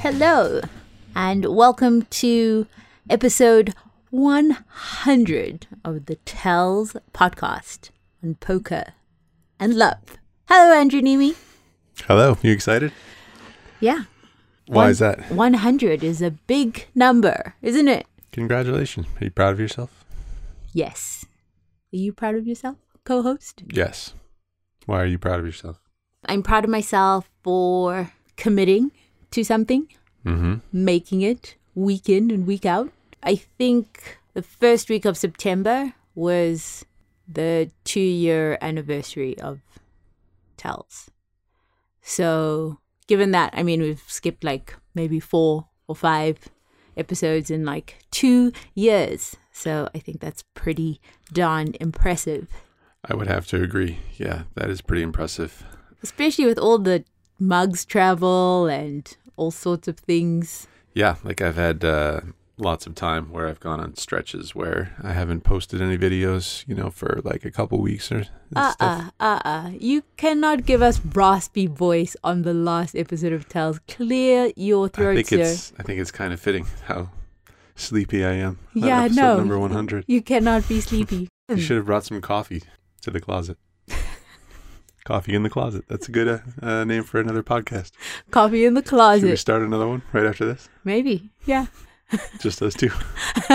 Hello, and welcome to episode 100 of the Tells podcast on poker and love. Hello, Andrew Nemi. Hello, you excited? Yeah. Why One- is that? 100 is a big number, isn't it? Congratulations. Are you proud of yourself? Yes. Are you proud of yourself, co host? Yes. Why are you proud of yourself? I'm proud of myself for committing to something, Mm-hmm. making it week in and week out. I think the first week of September was the two year anniversary of Tells. So, given that, I mean, we've skipped like maybe four or five episodes in like two years. So, I think that's pretty darn impressive, I would have to agree. Yeah, that is pretty impressive. especially with all the mugs travel and all sorts of things. Yeah, like I've had uh, lots of time where I've gone on stretches where I haven't posted any videos, you know, for like a couple weeks or Uh stuff. uh, uh uh. You cannot give us raspy voice on the last episode of Tells. Clear your throat, I think sir. it's I think it's kind of fitting how sleepy I am. Yeah, no. Number 100. You cannot be sleepy. You should have brought some coffee to the closet. coffee in the closet. That's a good uh, uh, name for another podcast. Coffee in the closet. Should we start another one right after this? Maybe. Yeah. Just us two.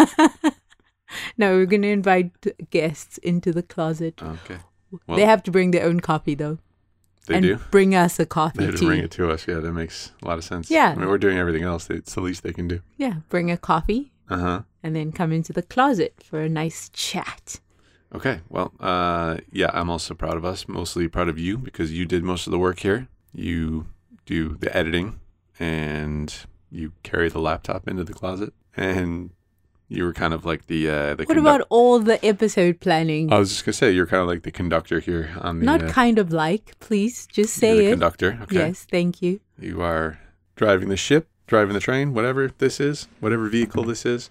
no, we're going to invite guests into the closet. Okay. Well, they have to bring their own coffee, though. they and do. bring us a coffee, They have to too. bring it to us. Yeah, that makes a lot of sense. Yeah. I mean, we're doing everything else. It's the least they can do. Yeah, bring a coffee Uh huh. and then come into the closet for a nice chat. Okay. Well, uh, yeah, I'm also proud of us. Mostly proud of you because you did most of the work here. You do the editing and you carry the laptop into the closet and you were kind of like the uh, the. What conduc- about all the episode planning? I was just gonna say you're kind of like the conductor here on the. Not uh, kind of like, please just you're say the it. conductor. Okay. Yes, thank you. You are driving the ship, driving the train, whatever this is, whatever vehicle this is.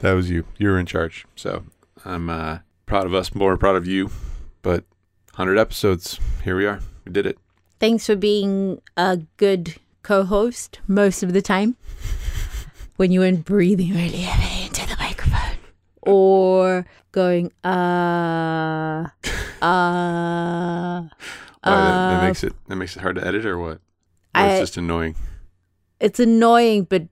That was you. You're in charge. So I'm uh, proud of us, more proud of you. But 100 episodes. Here we are. We did it. Thanks for being a good co host most of the time when you weren't breathing really heavy into the microphone or going, uh, uh. Why, that, that Uh, makes it that makes it hard to edit, or what? Or I- it's just annoying. It's annoying, but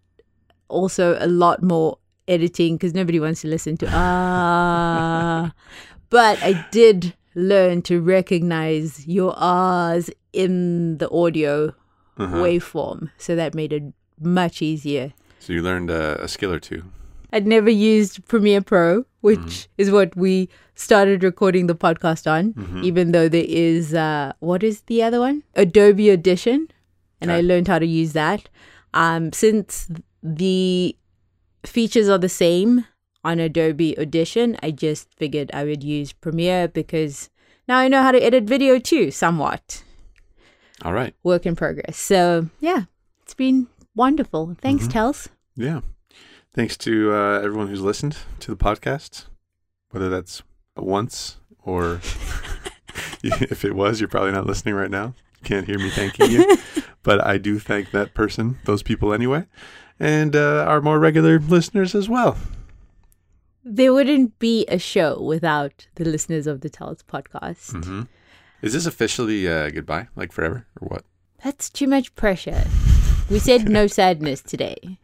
also a lot more editing because nobody wants to listen to ah. but I did learn to recognize your ahs in the audio Uh-huh. waveform, so that made it much easier. So you learned uh, a skill or two. I'd never used Premiere Pro, which is what we started recording the podcast on, even though there is, uh, what is the other one? Adobe Audition. And I learned how to use that. Um, since the features are the same on Adobe Audition, I just figured I would use Premiere because now I know how to edit video too, somewhat. All right. Work in progress. So, yeah, it's been wonderful. Thanks, Tells. Yeah. Thanks to uh, everyone who's listened to the podcast, whether that's once or if it was, you're probably not listening right now. Can't hear me thanking you, but I do thank that person, those people anyway, and uh, our more regular listeners as well. There wouldn't be a show without the listeners of the Tells podcast. hmm Is this officially uh, goodbye, like forever, or what? That's too much pressure. We said no sadness today.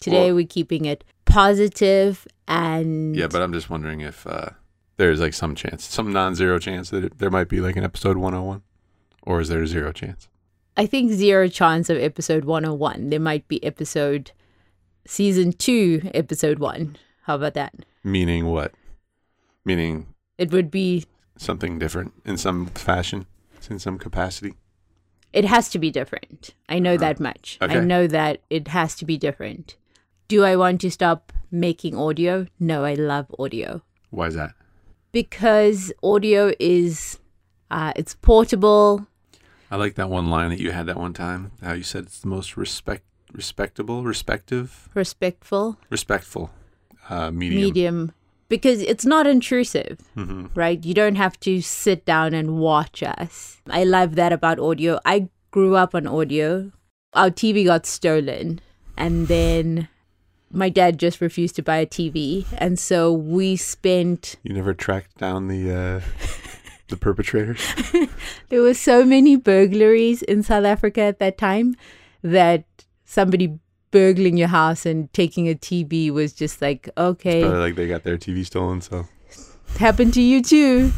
Today Well- we're keeping it positive and Yeah, but I'm just wondering if uh, there's like some chance, some non-zero chance that it, there might be like an episode 101, or is there a zero chance? I think zero chance of episode 101. There might be episode season 2 episode 1. How about that? Meaning what? Meaning It would be something different in some fashion, in some capacity. it has to be different. I know that much. I know that it has to be different. Do I want to stop making audio? No, I love audio. Why is that? because audio is uh, it's portable. I like that one line that you had that one time. How you said it's the most respect, respectable, respective, respectful respectful uh, medium. medium because it's not intrusive, hmm right? You don't have to sit down and watch us. I love that about audio. I grew up on audio. Our TV got stolen, and then my dad just refused to buy a TV, and so we spent. You never tracked down the uh, the perpetrators. There were so many burglaries in South Africa at that time that somebody burgling your house and taking a TV was just like, okay, Probably like they got their TV stolen. So happened to you too.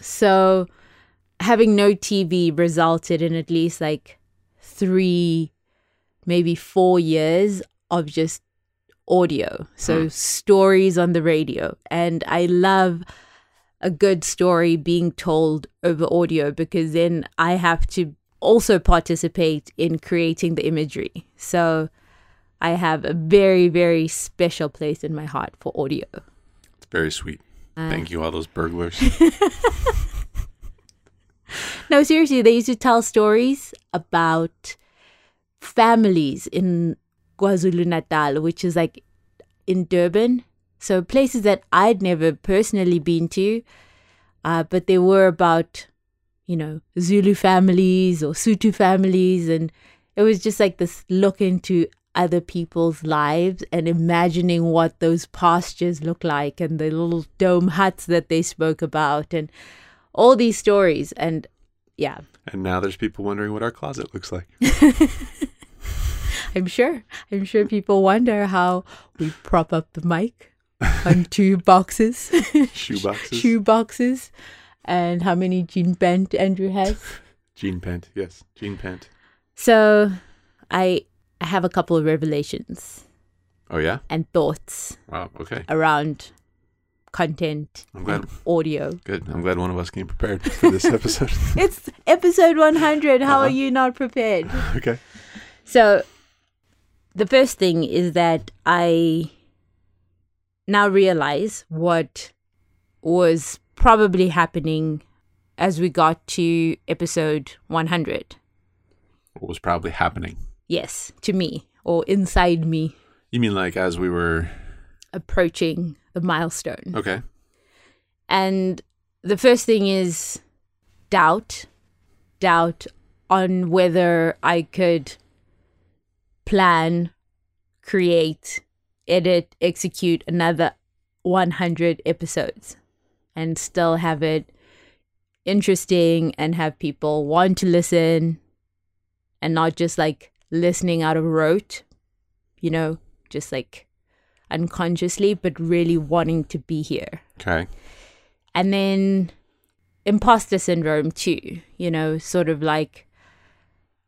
So having no TV resulted in at least like three, maybe four years of just audio. So Hmm. stories on the radio. And I love a good story being told over audio because then I have to also participate in creating the imagery. So I have a very, very special place in my heart for audio. it's very sweet. Uh, Thank you, all those burglars. No, seriously, they used to tell stories about families in KwaZulu Natal, which is like in Durban. So places that I'd never personally been to, uh, but they were about, you know, Zulu families or Sotho families. And it was just like this look into other people's lives and imagining what those pastures look like and the little dome huts that they spoke about and all these stories. And yeah, and now there's people wondering what our closet looks like. I'm sure. I'm sure people wonder how we prop up the mic on two boxes, Shoe boxes. shoe boxes, and how many jean pant Andrew has. Jean pant. Yes, jean pant. So, I have a couple of revelations Oh yeah. and thoughts Wow. Okay. around content, I'm glad. audio. Good. I'm glad one of us came prepared for this episode. It's episode 100. How are Uh-huh. you not prepared? okay. So, the first thing is that I now realize what was probably happening as we got to episode 100. What was probably happening? Yes, to me or inside me You mean like as we were? approaching the milestone. Okay. And the first thing is doubt. Doubt on whether I could plan, create, edit, execute another 100 episodes and still have it interesting and have people want to listen and not just like listening out of rote, you know, just like unconsciously, but really wanting to be here Okay. and then imposter syndrome too you know sort of like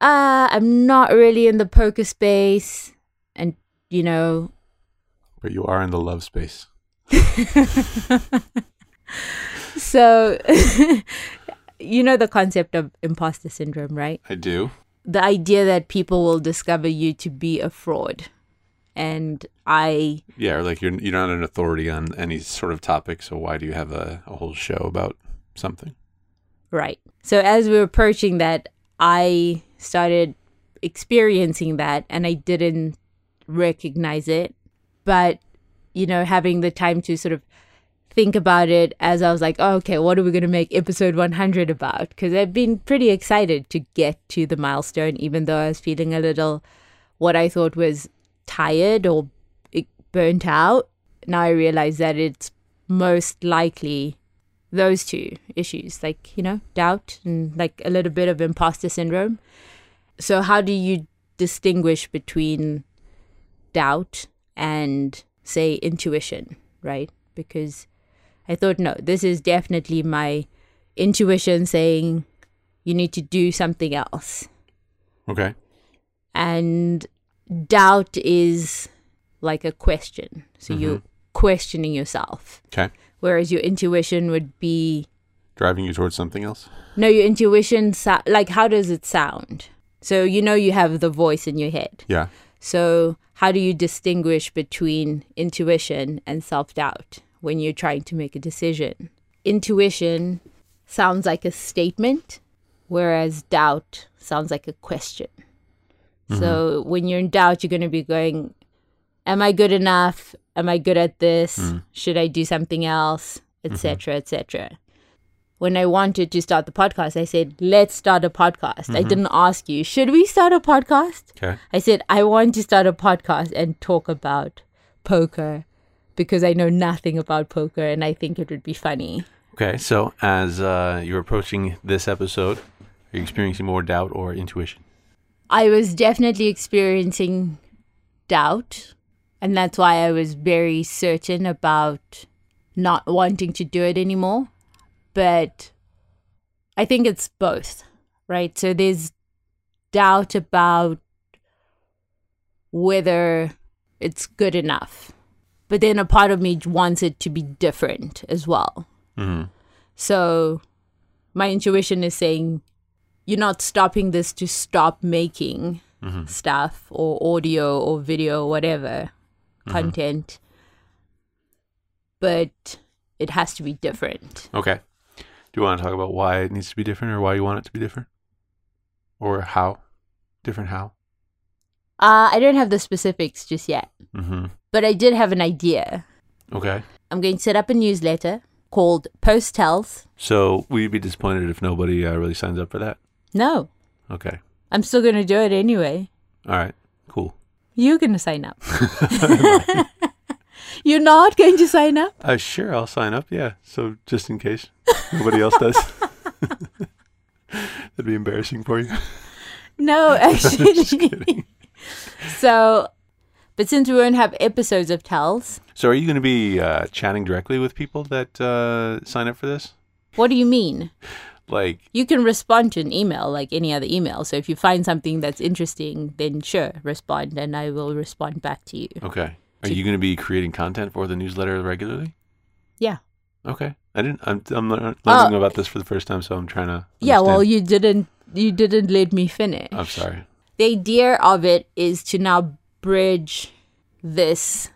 uh i'm not really in the poker space and you know But you are in the love space. so you know the concept of imposter syndrome right I do. the idea that people will discover you to be a fraud and i Yeah, or like you're you're not an authority on any sort of topic, so why do you have a, a whole show about something? Right. So as we were approaching that, I started experiencing that and I didn't recognize it. But, you know, having the time to sort of think about it as I was like, oh, okay, what are we going to make episode 100 about? Because I've been pretty excited to get to the milestone, even though I was feeling a little what I thought was tired or eh, burnt out. Now I realize that it's most likely those two issues, like, you know, doubt and like a little bit of imposter syndrome. So, how do you distinguish between doubt and, say, intuition, right? Because I thought, no, this is definitely my intuition saying you need to do something else. Okay. And doubt is like a question. So, you're mm-hmm. questioning yourself. Okay. Whereas your intuition would be Driving you towards something else. No, your intuition, so- like, how does it sound? So, you know, you have the voice in your head. Yeah. So, how do you distinguish between intuition and self doubt when you're trying to make a decision? Intuition sounds like a statement, whereas doubt sounds like a question. So, when you're in doubt, you're going to be going, Am I good enough? Am I good at this? Mm. Should I do something else? Etc. Etc. When I wanted to start the podcast, I said, "Let's start a podcast." I didn't ask you, "Should we start a podcast?" Okay. I said, "I want to start a podcast and talk about poker because I know nothing about poker and I think it would be funny." Okay. So as uh, you're approaching this episode, are you experiencing more doubt or intuition? I was definitely experiencing doubt, and that's why I was very certain about not wanting to do it anymore. But I think it's both, right? So there's doubt about whether it's good enough. But then a part of me wants it to be different as well. hmm So my intuition is saying you're not stopping this to stop making stuff or audio or video, or whatever content, but it has to be different. Okay. Do you want to talk about why it needs to be different or why you want it to be different? Or how? Different how? Uh, I don't have the specifics just yet, Mm-hmm. but I did have an idea. Okay. I'm going to set up a newsletter called Post Tells. So will you be disappointed if nobody uh, really signs up for that? No, Okay. I'm still going to do it anyway. All right. Cool. You're going to sign up. You're not going to sign up? Uh, sure, I'll sign up. Yeah. So just in case nobody else does. That'd be embarrassing for you. No, actually. so, but since we won't have episodes of Tells, So are you going to be uh, chatting directly with people that uh, sign up for this? what do you mean? Like, You can respond to an email like any other email. So if you find something that's interesting, then sure, respond and I will respond back to you. okay. Are you going to be creating content for the newsletter regularly? Yeah. Okay. I didn't. I'm, I'm lear- Uh, learning about this for the first time, so I'm trying to. Yeah, well, you didn't you didn't let me finish. I'm sorry. The idea of it is to now bridge this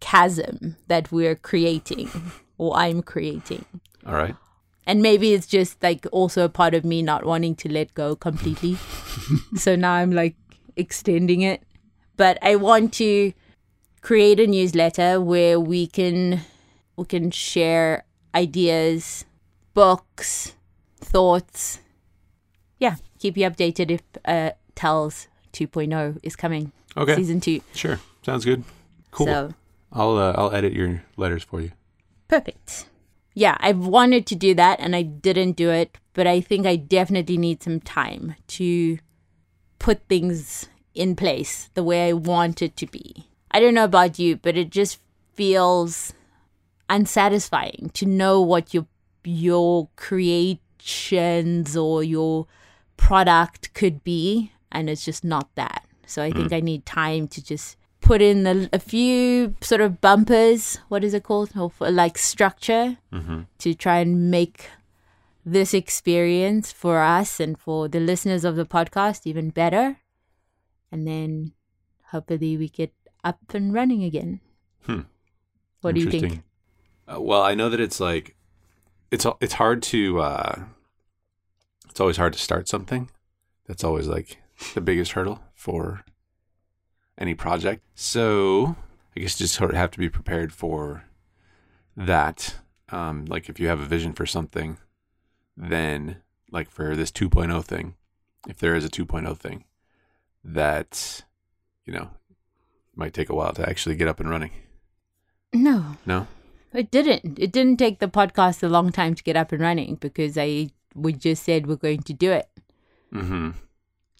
chasm that we're creating or I'm creating. All right. And maybe it's just like also a part of me not wanting to let go completely. so now I'm like extending it. But I want to create a newsletter where we can we can share ideas, books, thoughts. Yeah, keep you updated if uh Tells 2.0 is coming. Okay. Season 2. Sure. Sounds good. Cool. So I'll uh, I'll edit your letters for you. Perfect. Yeah, I've wanted to do that and I didn't do it, but I think I definitely need some time to put things in place the way I want it to be. I don't know about you, but it just feels unsatisfying to know what your your creations or your product could be and it's just not that. So I think I need time to just put in a, a few sort of bumpers. What is it called? Or like structure Mm-hmm. to try and make this experience for us and for the listeners of the podcast even better. And then hopefully we get up and running again. Hmm. What do you think? Uh, well, I know that it's like it's it's hard to uh, it's always hard to start something. That's always like the biggest hurdle for any project. So I guess you just sort of have to be prepared for that. Um, like if you have a vision for something, then like for this 2.0 thing, if there is a 2.0 thing, that you know might take a while to actually get up and running. No, No. it didn't. It didn't take the podcast a long time to get up and running because I we just said we're going to do it. Mm-hmm.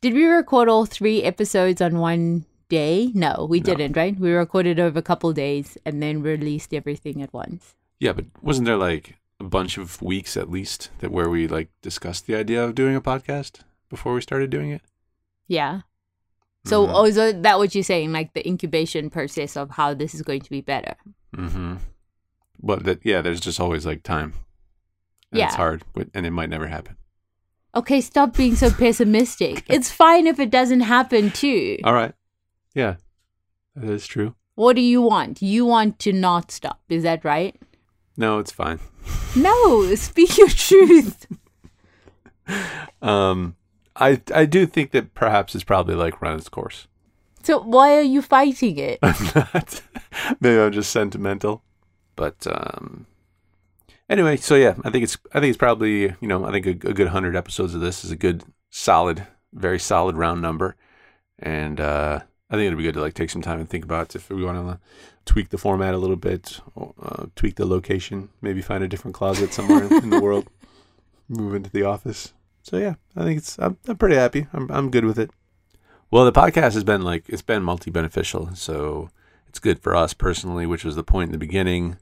Did we record all three episodes on one day? No, we No. didn't, right? We recorded over a couple days and then released everything at once. Yeah, but wasn't there like a bunch of weeks at least that where we like discussed the idea of doing a podcast before we started doing it? Yeah. So, Mhm. oh, is that what you're saying? Like the incubation process of how this is going to be better? Mm-hmm. But that yeah, there's just always like time. And It's hard, and it might never happen. Okay, stop being so pessimistic. It's fine if it doesn't happen too. All right. Yeah, that is true. What do you want? You want to not stop. Is that right? No, it's fine. No, speak your truth. Um, I I do think that perhaps it's probably like run its course. So why are you fighting it? I'm not. Maybe I'm just sentimental. But um, anyway, so yeah, I think it's I think it's probably you know I think a, a good hundred episodes of this is a good solid, very solid round number, and uh, I think it'd be good to like take some time and think about if we want to tweak the format a little bit, uh, tweak the location, maybe find a different closet somewhere in the world, move into the office. So yeah, I think it's I'm, I'm pretty happy. I'm I'm good with it. Well, the podcast has been like it's been multi beneficial, so it's good for us personally, which was the point in the beginning,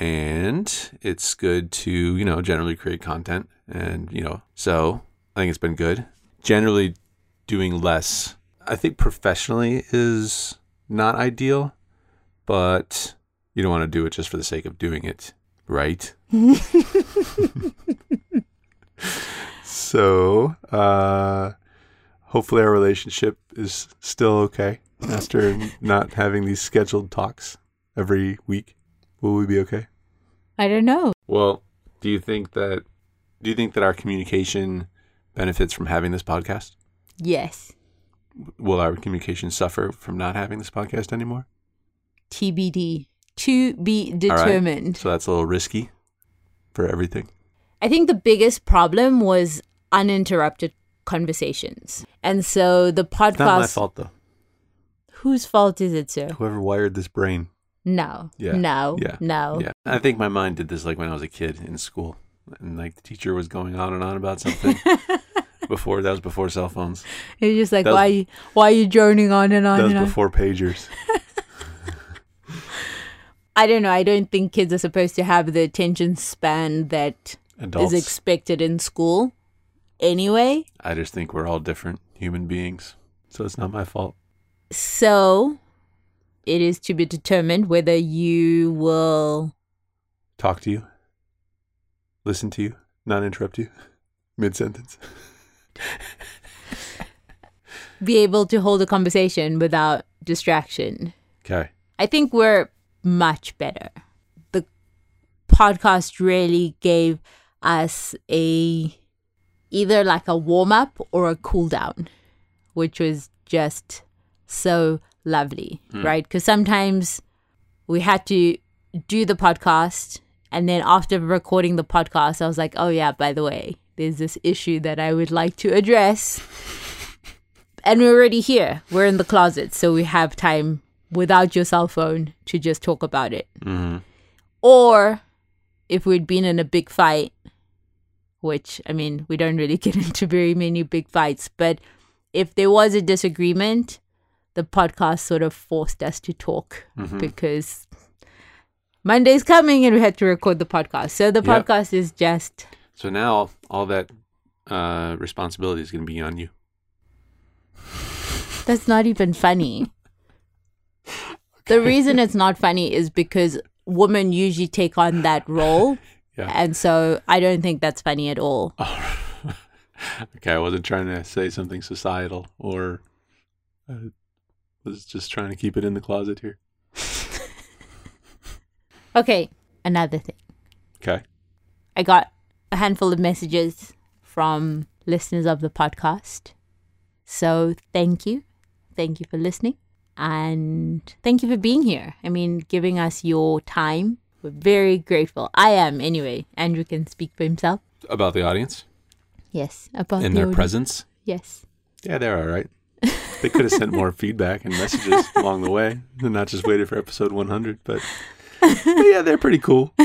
and it's good to you know generally create content, and you know so I think it's been good. Generally, doing less, I think professionally is not ideal, but you don't want to do it just for the sake of doing it, right? so, uh, hopefully our relationship is still okay after not having these scheduled talks every week. Will we be okay? I don't know. Well, do you think that do you think that our communication benefits from having this podcast? Yes. Will our communication suffer from not having this podcast anymore? TBD. To be determined. So that's a little risky for everything. I think the biggest problem was uninterrupted conversations. And so the podcast. It's not my fault though. Whose fault is it, sir? Whoever wired this brain. No. Yeah. No. Yeah. No. Yeah. I think my mind did this like when I was a kid in school. And like the teacher was going on and on about something. before that was before cell phones. It's just like That was- why you why are you droning on and on That was and on? before pagers. I don't know. I don't think kids are supposed to have the attention span that Adults. is expected in school anyway. I just think we're all different human beings. So it's not my fault. So it is to be determined whether you will Talk to you. Listen to you. Not interrupt you. Mid sentence. be able to hold a conversation without distraction. Okay. I think we're much better. The podcast really gave us a either like a warm up or a cool down, which was just so lovely, right? Because sometimes we had to do the podcast, and then after recording the podcast, I was like, oh, yeah, by the way, there's this issue that I would like to address. And we're already here. We're in the closet, so we have time without your cell phone to just talk about it. Mm-hmm. Or if we'd been in a big fight, which I mean, we don't really get into very many big fights, but if there was a disagreement, the podcast sort of forced us to talk Mhm. because Monday's coming and we had to record the podcast. So the Yep. podcast is just So now all that uh, responsibility is going to be on you. that's not even funny. The reason it's not funny is because women usually take on that role. Yeah. And so I don't think that's funny at all. okay, I wasn't trying to say something societal or uh, was just trying to keep it in the closet here. Okay, another thing. Okay. I got a handful of messages from listeners of the podcast. So thank you. Thank you for listening. And thank you for being here. I mean, giving us your time. We're very grateful. I am, anyway. Andrew can speak for himself. About the audience Yes. About and the their audience. presence. Yes. Yeah, they're all right. They could have sent more feedback and messages along the way and not just waited for episode 100. But, but yeah, they're pretty cool.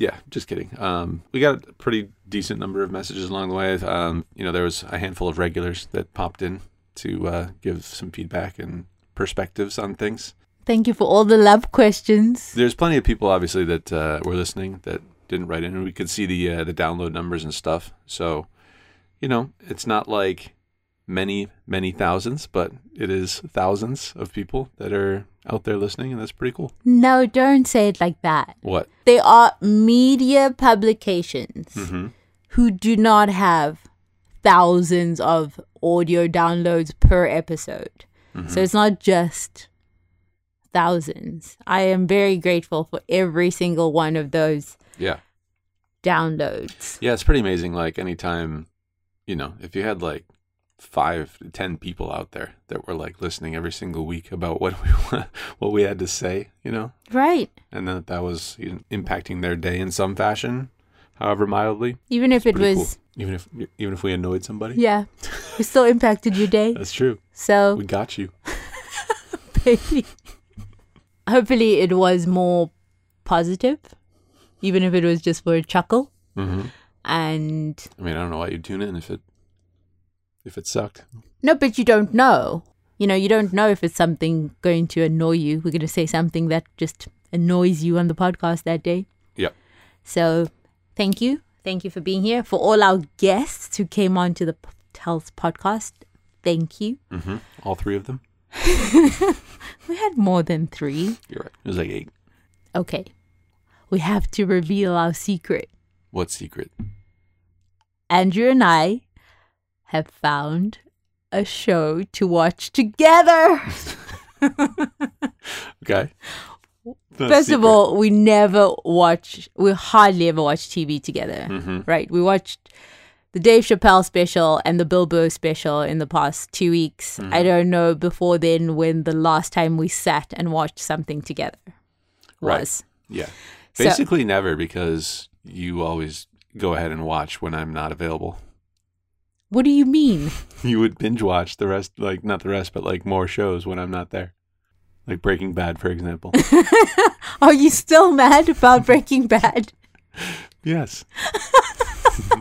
Yeah, just kidding. Um, we got a pretty decent number of messages along the way. Um, you know, there was a handful of regulars that popped in to uh, give some feedback and perspectives on things. Thank you for all the love questions. There's plenty of people, obviously, that uh, were listening that didn't write in, and we could see the uh, the download numbers and stuff. So, you know, it's not like many many thousands, but it is thousands of people that are out there listening, and that's pretty cool. No, don't say it like that. What? They are media publications. hmm who do not have thousands of audio downloads per episode. Mm-hmm. So it's not just thousands. I am very grateful for every single one of those Yeah, downloads. yeah, it's pretty amazing. Like anytime, you know, if you had like five, ten people out there that were like listening every single week about what we what we had to say, you know, Right. and that that was you know, impacting their day in some fashion, however mildly. Even if it was, cool. Even if even if we annoyed somebody. yeah, we still impacted your day. That's true. So We got you. hopefully, it was more positive, even if it was just for a chuckle. hmm And I mean, I don't know why you'd tune in if it if it sucked. no, but you don't know. You know, you don't know if it's something going to annoy you. We're going to say something that just annoys you on the podcast that day. Yep. So, thank you. Thank you for being here. For all our guests who came on to the Tells podcast, thank you. hmm All three of them. We had more than three. You're right. It was like eight. Okay. We have to reveal our secret. What secret? Andrew and I have found a show to watch together. Okay. First of all, we never watch, we hardly ever watch TV together, hmm right? We watched the Dave Chappelle special and the Bill Burr special in the past two weeks. I don't know before then when the last time we sat and watched something together Right. was. Yeah. So- Basically, never because you always go ahead and watch when I'm not available. What do you mean? You would binge watch the rest, like not the rest, but like more shows when I'm not there. Like Breaking Bad, for example. Are you still mad about Breaking Bad? yes.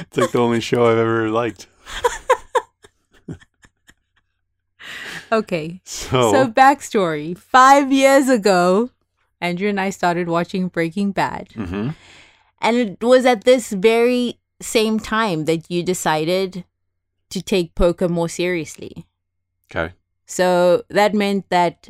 it's like the only show I've ever liked. Okay. So, So, backstory five years ago, Andrew and I started watching Breaking Bad. hmm And it was at this very same time that you decided to take poker more seriously. okay. So that meant that.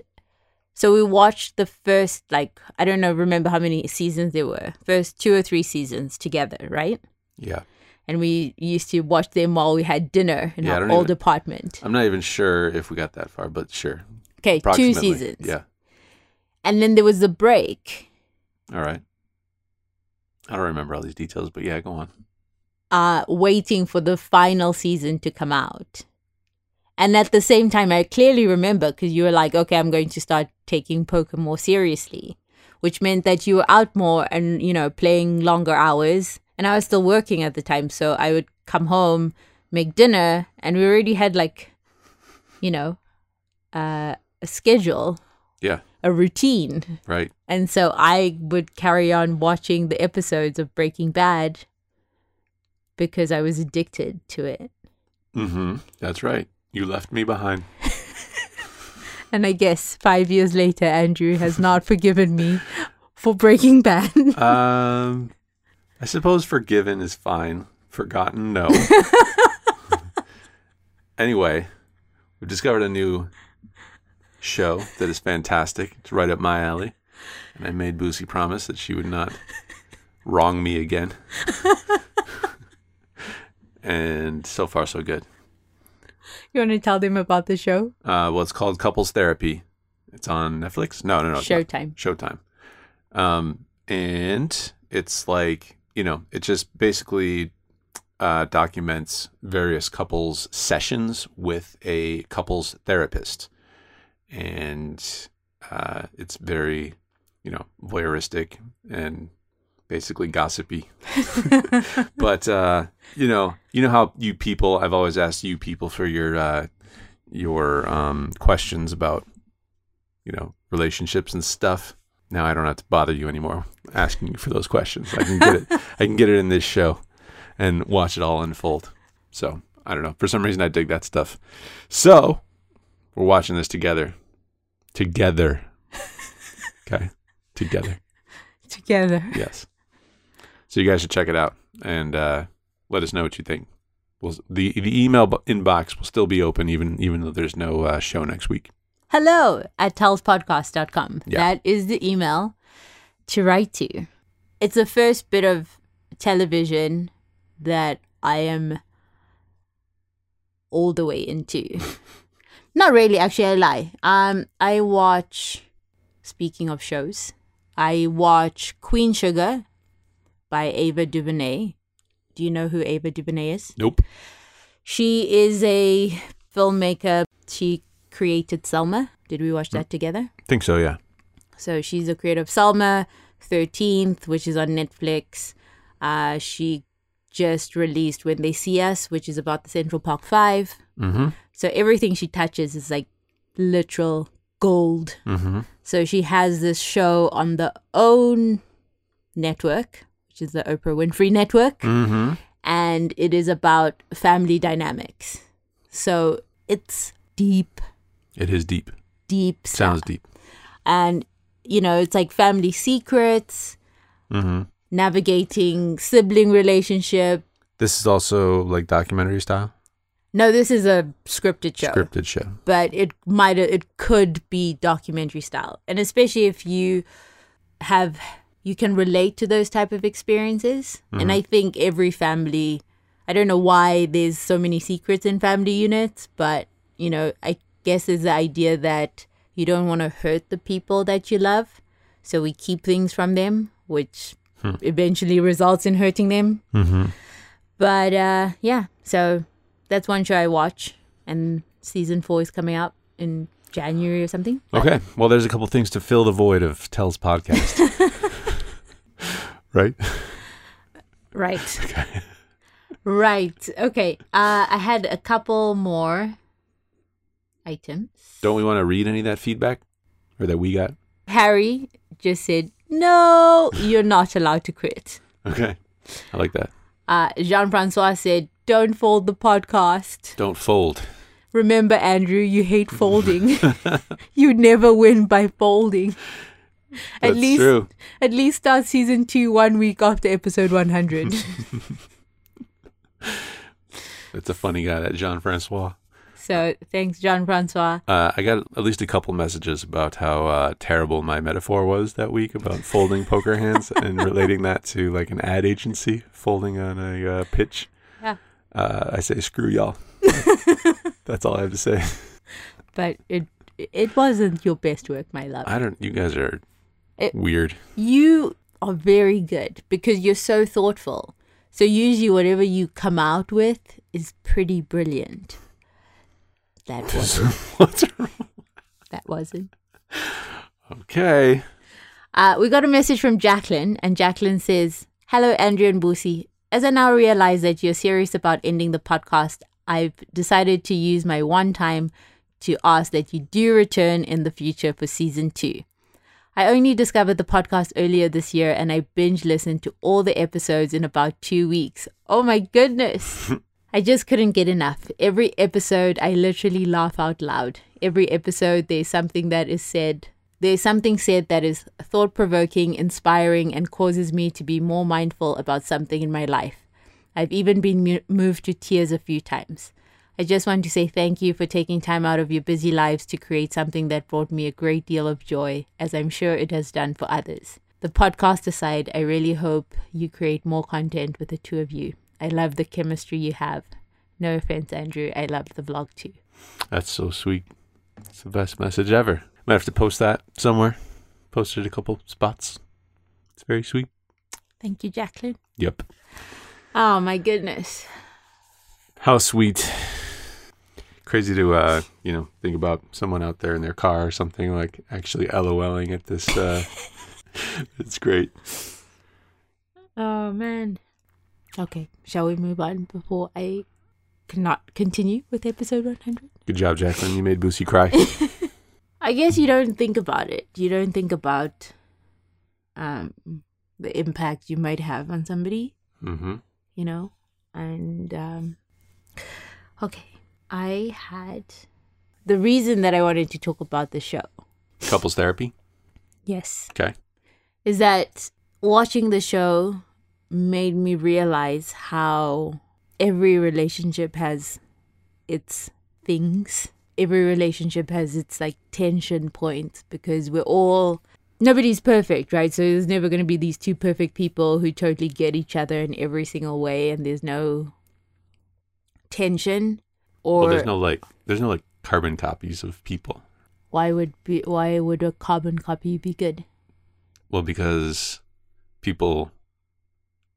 So we watched the first, like, I don't know, remember how many seasons there were. First two or three seasons together, right? Yeah. And we used to watch them while we had dinner in Yeah, our old even- apartment. I'm not even sure if we got that far, but sure. Okay, two seasons. Yeah. And then there was the break. All right. I don't remember all these details, but yeah, go on. uh, waiting for the final season to come out. And at the same time, I clearly remember because you were like, okay, I'm going to start taking poker more seriously, which meant that you were out more and, you know, playing longer hours. And I was still working at the time. So I would come home, make dinner, and we already had like, you know, uh, a schedule, Yeah. a routine. Right. And so I would carry on watching the episodes of Breaking Bad because I was addicted to it. Mm-hmm. That's right. You left me behind. And I guess five years later, Andrew has not forgiven me for Breaking Bad. Um, I suppose forgiven is fine. Forgotten, no. anyway, we've discovered a new show that is fantastic. It's right up my alley. And I made Boosie promise that she would not wrong me again. and so far, so good. You want to tell them about the show? Uh, well, it's called Couples Therapy. It's on Netflix. No, no, no. Showtime. Showtime. Um, and it's like, you know, it just basically uh, documents various couples' sessions with a couples therapist. And uh, it's very, you know, voyeuristic and basically gossipy. but uh, you know, you know how you people I've always asked you people for your uh, your um, questions about you know relationships and stuff. Now I don't have to bother you anymore asking you for those questions. I can get it. I can get it in this show and watch it all unfold. So I don't know. For some reason, I dig that stuff. So we're watching this together. Together. Okay. Together. Together. Yes. So you guys should check it out and uh, let us know what you think. We'll, the the email inbox will still be open even even though there's no uh, show next week. Hello at tellspodcast.com. Yeah. That is the email to write to. It's the first bit of television that I am all the way into. Not really, actually, I lie. Um, I watch. Speaking of shows, I watch Queen Sugar by Ava DuVernay. Do you know who Ava DuVernay is? Nope. She is a filmmaker. She created Selma. Did we watch that together? I think so, yeah. So she's a creator of Selma, 13th, which is on Netflix. Uh, she just released When They See Us, which is about the Central Park Five. Mm-hmm. So everything she touches is like literal gold. Mm-hmm. So she has this show on the OWN network, which is the Oprah Winfrey Network, Mm-hmm. and it is about family dynamics. So it's deep, It is deep. deep Sounds deep. And, you know, it's like family secrets, Mm-hmm. navigating sibling relationship. This is also like documentary style, No, this is a scripted show. scripted show. but it might it could be documentary style and especially if you have you can relate to those type of experiences and i think every family i don't know why there's so many secrets in family units but you know i guess there's the idea that you don't want to hurt the people that you love so we keep things from them which eventually results in hurting them Mm-hmm. but uh yeah so that's one show i watch and season four is coming out in january or something Okay. Well, there's a couple things to fill the void of Tell's podcast. right? right Okay. right okay uh i had a couple more items Don't we want to read any of that feedback or that we got? harry just said no you're not allowed to quit Okay. I like that. uh jean-francois said don't fold the podcast Don't fold. remember andrew you hate folding you never win by folding at least true. At least start season two one week after episode 100. That's a funny guy, that Jean Francois. so thanks, Jean Francois. Uh, I got at least a couple messages about how uh, terrible my metaphor was that week about folding poker hands and relating that to like an ad agency folding on a uh, pitch. Yeah. Uh, I say screw y'all. That's all I have to say. But it it wasn't your best work, my love. I don't. You guys are It- weird. you are very good because you're so thoughtful. So usually whatever you come out with is pretty brilliant. That wasn't. That wasn't. Okay. Uh, we got a message from Jacqueline, and Jacqueline says, Hello, Andrew and Boosie. As I now realize that you're serious about ending the podcast, I've decided to use my one time to ask that you do return in the future for season two. I only discovered the podcast earlier this year and I binge listened to all the episodes in about two weeks. Oh my goodness! I just couldn't get enough. Every episode, I literally laugh out loud. Every episode, there's something that is said. There's something said that is thought provoking, inspiring, and causes me to be more mindful about something in my life. I've even been mu- moved to tears a few times. I just want to say thank you for taking time out of your busy lives to create something that brought me a great deal of joy, as I'm sure it has done for others. The podcast aside, I really hope you create more content with the two of you. I love the chemistry you have. No offense, Andrew. I love the vlog too. That's so sweet. It's the best message ever. Might have to post that somewhere. Posted a couple spots. It's very sweet. Thank you, Jacqueline. Yep. Oh my goodness. How sweet. Crazy to uh, you know, think about someone out there in their car or something like actually LOLing at this uh it's great. Oh man. Okay, shall we move on before I cannot continue with episode 100? Good job, Jacqueline. You made Boosie cry. I guess you don't think about it. You don't think about um the impact you might have on somebody, mm-hmm. you know? And um okay, I had the reason that I wanted to talk about the show. Couples therapy. Yes. Okay. is that watching the show made me realize how every relationship has its things. Every relationship has its like tension points because we're all nobody's perfect, right? So there's never going to be these two perfect people who totally get each other in every single way and there's no tension or well, there's no like there's no like carbon copies of people. why would be why would a carbon copy be good? Well, because people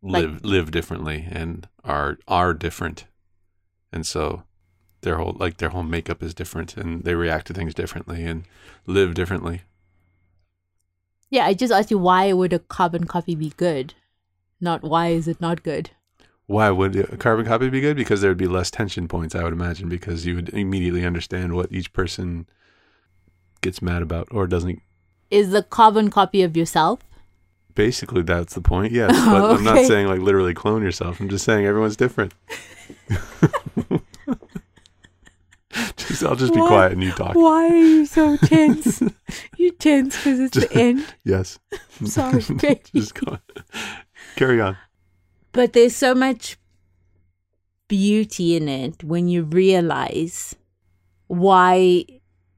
Like- live live differently and are are different. and so their whole like their whole makeup is different, and they react to things differently and live differently. Yeah, I just asked you why would a carbon copy be good, not why is it not good. Why would a carbon copy be good? Because there would be less tension points, I would imagine, because you would immediately understand what each person gets mad about or doesn't. Is the carbon copy of yourself? Basically, that's the point. Yes, but I'm not saying like literally clone yourself. I'm just saying everyone's different. just, I'll just be quiet and you talk. Why are you so tense? you tense because it's the end. Yes. Sorry, baby. just go on. Carry on. But there's so much beauty in it when you realize why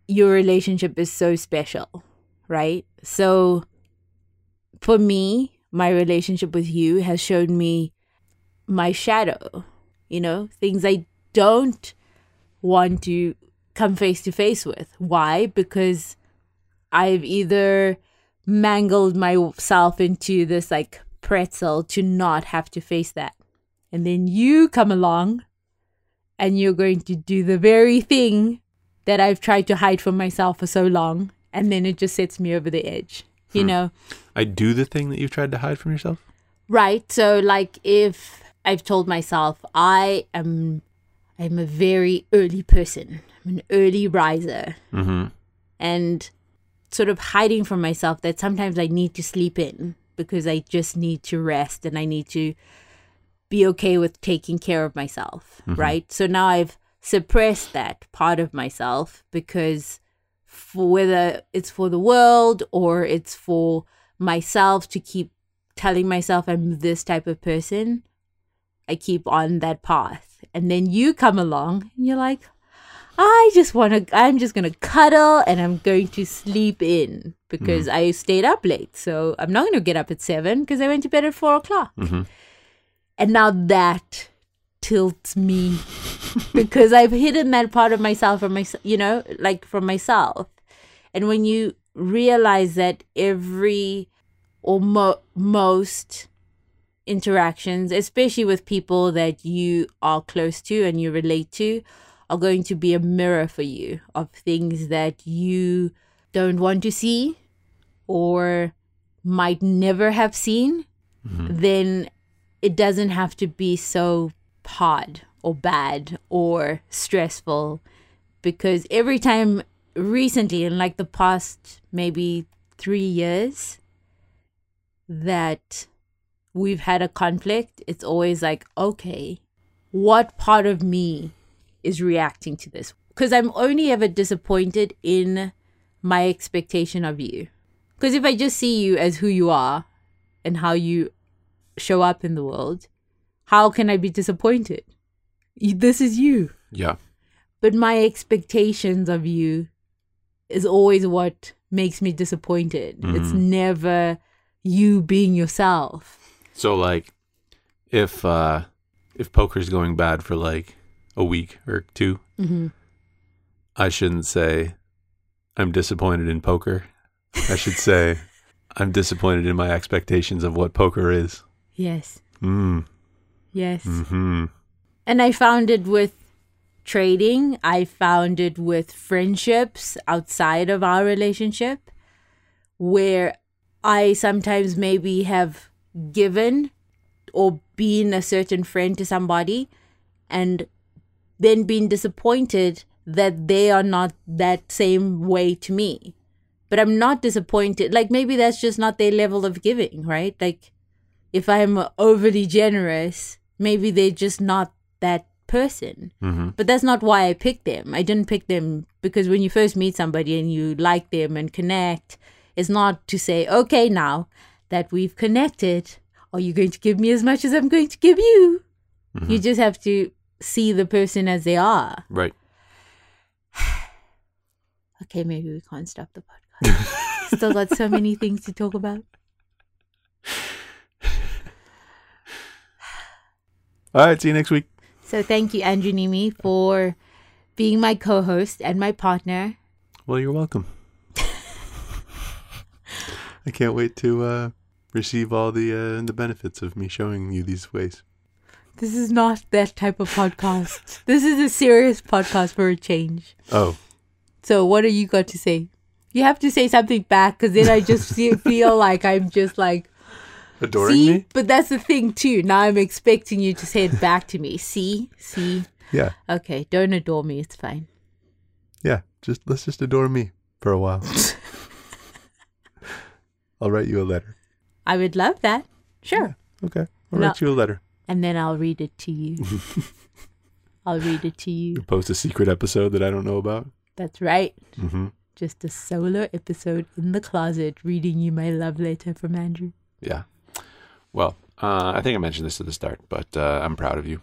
your relationship is so special, right? So for me, my relationship with you has shown me my shadow, you know, things I don't want to come face to face with. Why? Because I've either mangled myself into this like pretzel to not have to face that. And then you come along and you're going to do the very thing that I've tried to hide from myself for so long. And then it just sets me over the edge, you Hmm. know? I do the thing that you've tried to hide from yourself. Right. So like if I've told myself I am I'm a very early person. I'm an early riser. Mm-hmm. And sort of hiding from myself that sometimes I need to sleep in because I just need to rest and I need to be okay with taking care of myself, mm-hmm. right? So now I've suppressed that part of myself because for whether it's for the world or it's for myself to keep telling myself I'm this type of person, I keep on that path. And then you come along and you're like, I just want to, I'm just going to cuddle and I'm going to sleep in because I stayed up late. So I'm not going to get up at seven because I went to bed at four o'clock. Mhm. And now that tilts me because I've hidden that part of myself from my, you know, like from myself. And when you realize that every or mo- most interactions, especially with people that you are close to and you relate to, are going to be a mirror for you of things that you don't want to see or might never have seen, mm-hmm. then it doesn't have to be so hard or bad or stressful because every time recently in like the past maybe 3 years that we've had a conflict it's always like okay what part of me is reacting to this because i'm only ever disappointed in my expectation of you because if i just see you as who you are and how you show up in the world how can i be disappointed this is you Yeah. but my expectations of you is always what makes me disappointed. It's never you being yourself. So like, if uh, if poker's going bad for like a week or 2 Mm-hmm. I shouldn't say I'm disappointed in poker. I should say I'm disappointed in my expectations of what poker is. Yes. Mm. Yes. Hmm. And I found it with trading. I found it with friendships outside of our relationship where I sometimes maybe have given or been a certain friend to somebody and then being disappointed that they are not that same way to me. But I'm not disappointed. Like maybe that's just not their level of giving, right? Like if I'm overly generous, maybe they're just not that person. hmm But that's not why I picked them. I didn't pick them because when you first meet somebody and you like them and connect, it's not to say, okay, now that we've connected, are you going to give me as much as I'm going to give you? You just have to see the person as they are. Right. Okay, maybe we can't stop the podcast. Still got so many things to talk about. All right. See you next week. So thank you, Andrew Neeme, for being my co-host and my partner. Well, you're welcome. I can't wait to uh, receive all the uh, the benefits of me showing you these ways. This is not that type of podcast. this is a serious podcast for a change. Oh, So, what do you got to say? You have to say something back because then I just see, feel like I'm just like, adoring see? me? But that's the thing, too. Now I'm expecting you to say it back to me. See? See? Yeah. Okay, don't adore me. It's fine. Yeah. Just let's just adore me for a while. I'll write you a letter. I would love that. Sure. Okay. I'll No. write you a letter. And then I'll read it to you. I'll read it to you. Post a secret episode that I don't know about. That's right. Mm-hmm. Just a solo episode in the closet reading you my love letter from Andrew. Yeah. Well, uh, I think I mentioned this at the start, but uh, I'm proud of you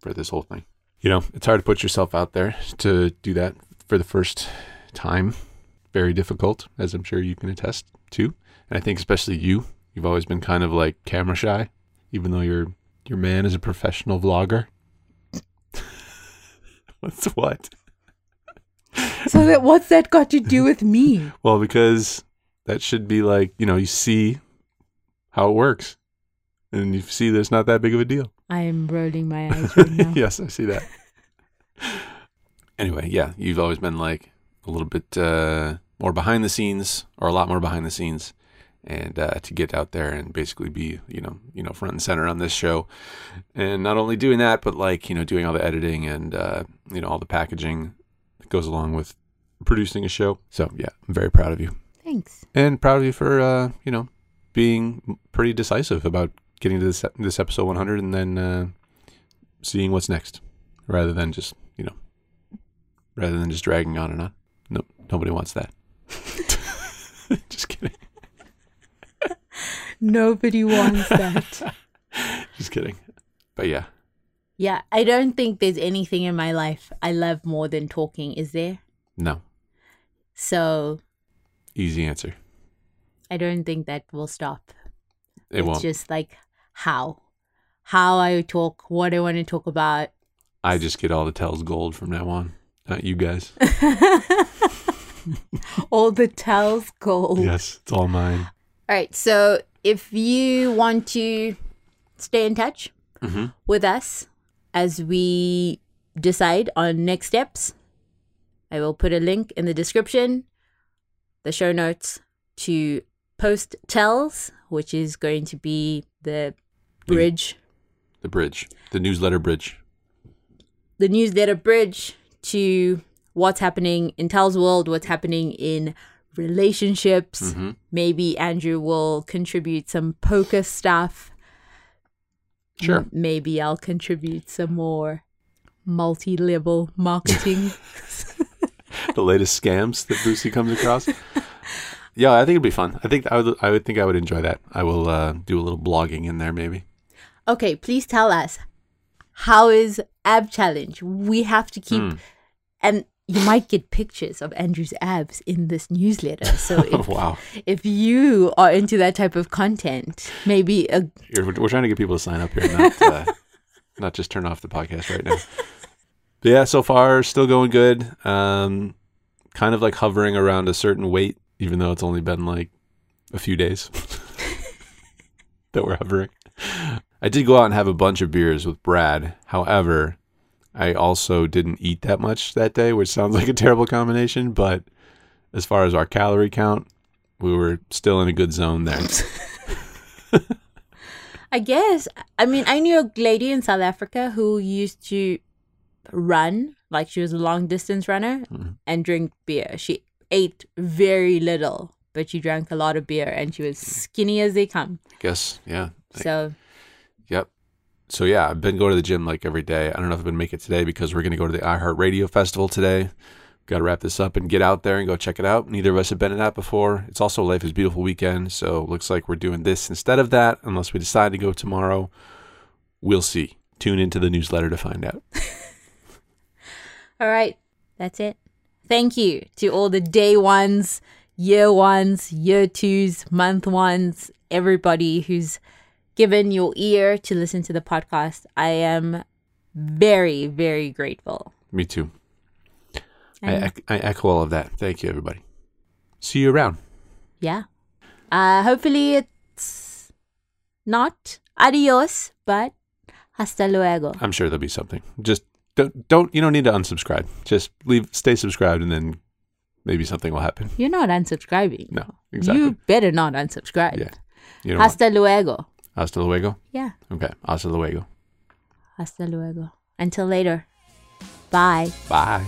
for this whole thing. You know, it's hard to put yourself out there to do that for the first time. Very difficult, as I'm sure you can attest to. And I think especially you, you've always been kind of like camera shy, even though your your man is a professional vlogger. What's what? So that what's that got to do with me? Well, because that should be like, you know, you see how it works. And you see that it's not that big of a deal. I am rolling my eyes right now. yes, I see that. anyway, yeah, you've always been like a little bit uh, more behind the scenes, or a lot more behind the scenes, and uh, to get out there and basically be, you know, you know, front and center on this show, and not only doing that, but like you know, doing all the editing and uh, you know all the packaging that goes along with producing a show. So yeah, I'm very proud of you, Thanks. and proud of you for uh, you know being pretty decisive about getting to this this episode 100 and then uh, seeing what's next rather than just you know rather than just dragging on and on. No nobody wants that. Just kidding Nobody wants that. just kidding but yeah yeah, I don't think there's anything in my life I love more than talking, is there? no So easy answer I don't think that will stop. it it's won't just like how. How I talk, what I want to talk about. i just get all the tells gold from now on not you guys All the tells gold. yes it's all mine All right. So if you want to stay in touch mm-hmm. with us as we decide on next steps, I will put a link in the description, the show notes to post tells, which is going to be the bridge, the bridge. The newsletter bridge. The newsletter bridge to what's happening in Tells World, what's happening in relationships. mm-hmm. Maybe Andrew will contribute some poker stuff. sure M- maybe I'll contribute some more multi level marketing. the latest scams that Boosie comes across. Yeah, I think it'd be fun. I think I would. I would think I would enjoy that. I will uh, do a little blogging in there, maybe. okay, please tell us how is ab challenge? We have to keep, Hmm. and you might get pictures of Andrew's abs in this newsletter. So if, wow, if you are into that type of content, maybe a we're trying to get people to sign up here, not uh, not just turn off the podcast right now. But yeah, so far still going good. Um, kind of like hovering around a certain weight, even though it's only been like a few days that we're hovering. I did go out and have a bunch of beers with Brad. However, I also didn't eat that much that day, which sounds like a terrible combination. But as far as our calorie count, we were still in a good zone there. I guess. I mean, I knew a lady in South Africa who used to run, like she was a long distance runner, Mhm. and drink beer. She ate very little, but she drank a lot of beer and she was skinny as they come. I guess, yeah. So. So yeah, I've been going to the gym like every day. I don't know if I'm gonna make it today because we're gonna go to the iHeartRadio Festival today. Got to wrap this up and get out there and go check it out. Neither of us have been in that before. It's also Life is Beautiful weekend, so looks like we're doing this instead of that. Unless we decide to go tomorrow, we'll see. Tune into the newsletter to find out. all right, that's it. Thank you to all the day ones, year ones, year twos, month ones, everybody who's given your ear to listen to the podcast. I am very, very grateful. Me too. I, I, I echo all of that. Thank you, everybody. See you around. Yeah. Uh, hopefully it's not adios, but hasta luego. I'm sure there'll be something. Just don't don't you don't need to unsubscribe. Just leave stay subscribed and then maybe something will happen. You're not unsubscribing. No, exactly. You better not unsubscribe. Yeah. Hasta want. luego. Hasta luego? Yeah. Okay. Hasta luego. Hasta luego. Until later. Bye. Bye.